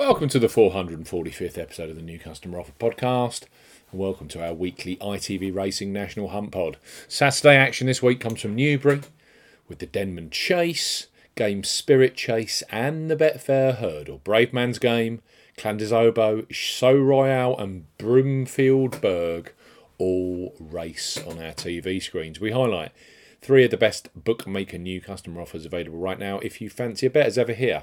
Welcome to the 445th episode of the New Customer Offer Podcast, and welcome to our weekly ITV Racing National Hunt Pod. Saturday action this week comes from Newbury with the Denman Chase, Game Spirit Chase, and the Betfair Hurdle. Brave Man's Game, Clandezobo, Sceau Royal, and Broomfield Burg all race on our TV screens. We highlight three of the best bookmaker new customer offers available right now. If you fancy a bet as ever here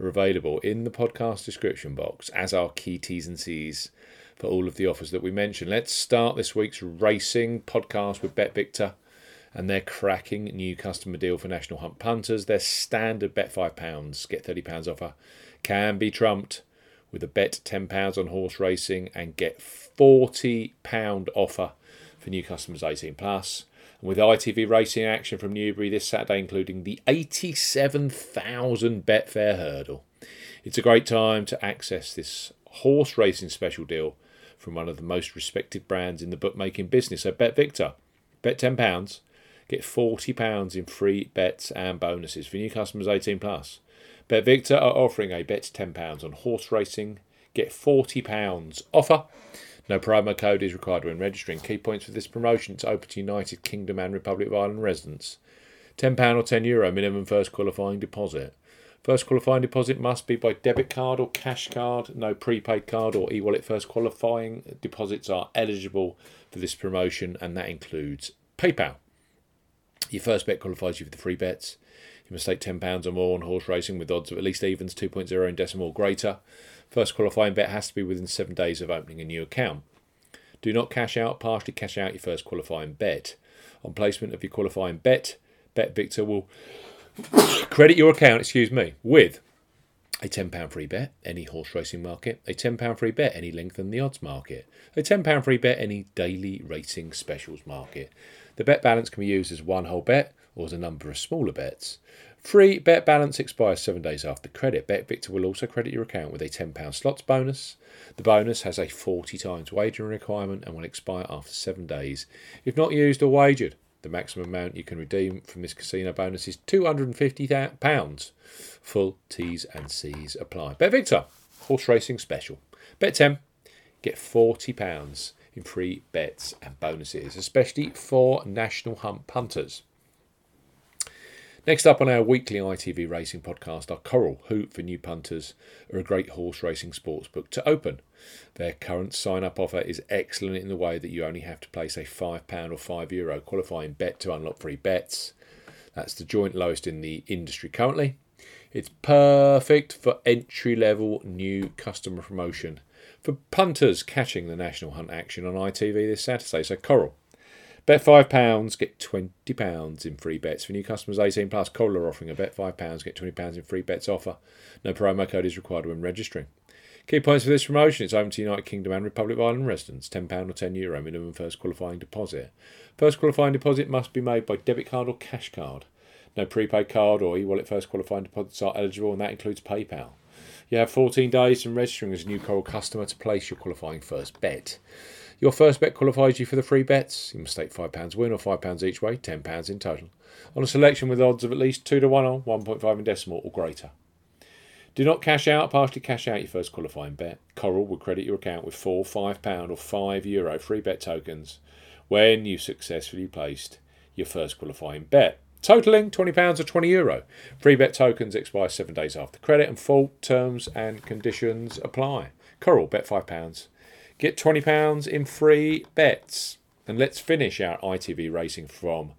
are available in the podcast description box, as our key T's and C's for all of the offers that we mentioned. Let's start this week's racing podcast with Bet Victor and their cracking new customer deal for National Hunt punters. Their standard bet £5, get £30 offer, can be trumped with a bet £10 on horse racing and get £40 offer for new customers 18 plus. And with ITV racing action from Newbury this Saturday, including the 87,000 Betfair hurdle. It's a great time to access this horse racing special deal from one of the most respected brands in the bookmaking business. So bet Victor, bet £10, get £40 in free bets and bonuses for new customers 18 plus. Bet Victor are offering a bet £10 on horse racing, get £40 offer no promo code is required when registering. Key points for this promotion it's open to United Kingdom and Republic of Ireland residents. £10 or €10 Euro minimum first qualifying deposit. First qualifying deposit must be by debit card or cash card. No prepaid card or e wallet first qualifying deposits are eligible for this promotion, and that includes PayPal. Your first bet qualifies you for the free bets. You must stake £10 or more on horse racing with odds of at least evens 2.0 in decimal greater. First qualifying bet has to be within seven days of opening a new account. Do not cash out, partially cash out your first qualifying bet. On placement of your qualifying bet, Bet Victor will credit your account, excuse me, with a £10 free bet, any horse racing market, a £10 free bet, any lengthen the odds market, a £10 free bet, any daily racing specials market. The bet balance can be used as one whole bet or the number of smaller bets. Free bet balance expires seven days after credit. Bet Victor will also credit your account with a £10 slots bonus. The bonus has a 40 times wagering requirement and will expire after seven days if not used or wagered. The maximum amount you can redeem from this casino bonus is £250. Full T's and C's apply. Bet Victor, horse racing special. Bet 10, get £40 in free bets and bonuses, especially for National Hunt punters. Next up on our weekly ITV racing podcast are Coral, who, for new punters, are a great horse racing sportsbook to open. Their current sign up offer is excellent in the way that you only have to place a £5 or €5 Euro qualifying bet to unlock free bets. That's the joint lowest in the industry currently. It's perfect for entry level new customer promotion for punters catching the National Hunt action on ITV this Saturday. So, Coral, Bet £5, get £20 in free bets. For new customers 18 plus, Coral are offering a bet £5, get £20 in free bets offer. No promo code is required when registering. Key points for this promotion it's open to United Kingdom and Republic of Ireland residents. £10 or €10 Euro minimum first qualifying deposit. First qualifying deposit must be made by debit card or cash card. No prepaid card or e wallet first qualifying deposits are eligible, and that includes PayPal. You have 14 days from registering as a new Coral customer to place your qualifying first bet. Your first bet qualifies you for the free bets. You must stake £5 win or £5 each way, £10 in total, on a selection with odds of at least 2 to 1 or 1.5 in decimal or greater. Do not cash out, partially cash out your first qualifying bet. Coral will credit your account with four £5 or €5 Euro free bet tokens when you successfully placed your first qualifying bet. Totaling £20 or €20 Euro. Free bet tokens expire seven days after credit and full terms and conditions apply. Coral, bet £5 Get £20 in free bets. And let's finish our ITV racing from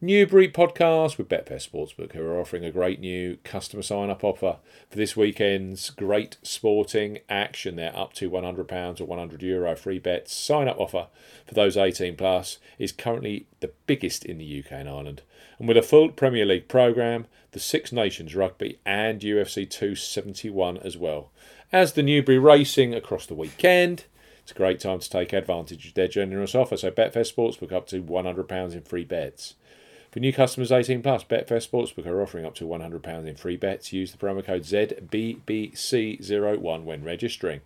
Newbury podcast with Betfair Sportsbook, who are offering a great new customer sign up offer for this weekend's great sporting action. They're up to £100 or €100 Euro free bets. Sign up offer for those 18 plus is currently the biggest in the UK and Ireland. And with a full Premier League programme, the Six Nations Rugby, and UFC 271 as well. As the Newbury racing across the weekend, It's a great time to take advantage of their generous offer. So Betfair Sportsbook up to £100 in free bets. For new customers 18 plus, Betfair Sportsbook are offering up to £100 in free bets. Use the promo code ZBBC01 when registering.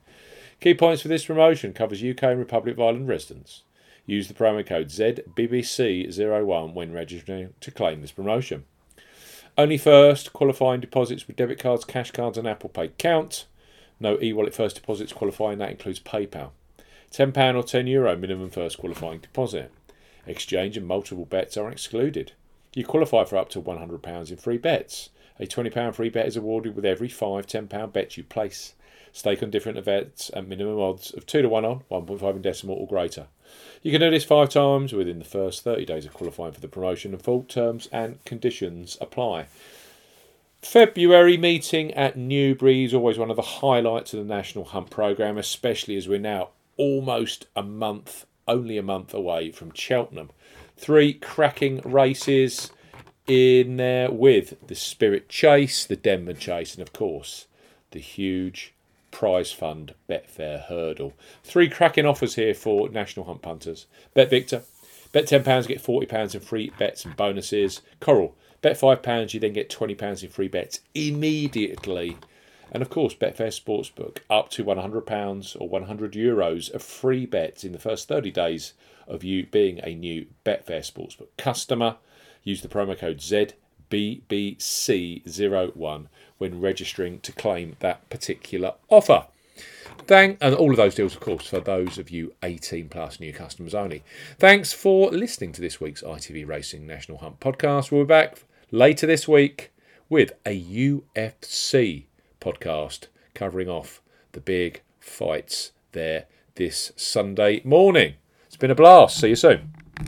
Key points for this promotion covers UK and Republic of Ireland residents. Use the promo code ZBBC01 when registering to claim this promotion. Only first qualifying deposits with debit cards, cash cards, and Apple Pay count. No e wallet first deposits qualifying, that includes PayPal. £10 or €10 Euro minimum first qualifying deposit. Exchange and multiple bets are excluded. You qualify for up to £100 in free bets. A £20 free bet is awarded with every five £10 bets you place. Stake on different events at minimum odds of 2 to 1 on, 1.5 in decimal or greater. You can do this five times within the first 30 days of qualifying for the promotion, and full terms and conditions apply. February meeting at Newbury is always one of the highlights of the National Hunt programme, especially as we're now almost a month only a month away from Cheltenham. Three cracking races in there with the Spirit Chase, the Denman Chase, and of course the huge prize fund Betfair Hurdle. Three cracking offers here for National Hunt punters. Bet Victor, bet £10, get £40 in free bets and bonuses. Coral, bet £5, you then get £20 in free bets immediately and of course, Betfair Sportsbook up to £100 or €100 Euros of free bets in the first 30 days of you being a new Betfair Sportsbook customer. Use the promo code ZBBC01 when registering to claim that particular offer. Thank and all of those deals, of course, for those of you 18 plus new customers only. Thanks for listening to this week's ITV Racing National Hunt podcast. We'll be back later this week with a UFC podcast covering off the big fights there this Sunday morning. It's been a blast. See you soon.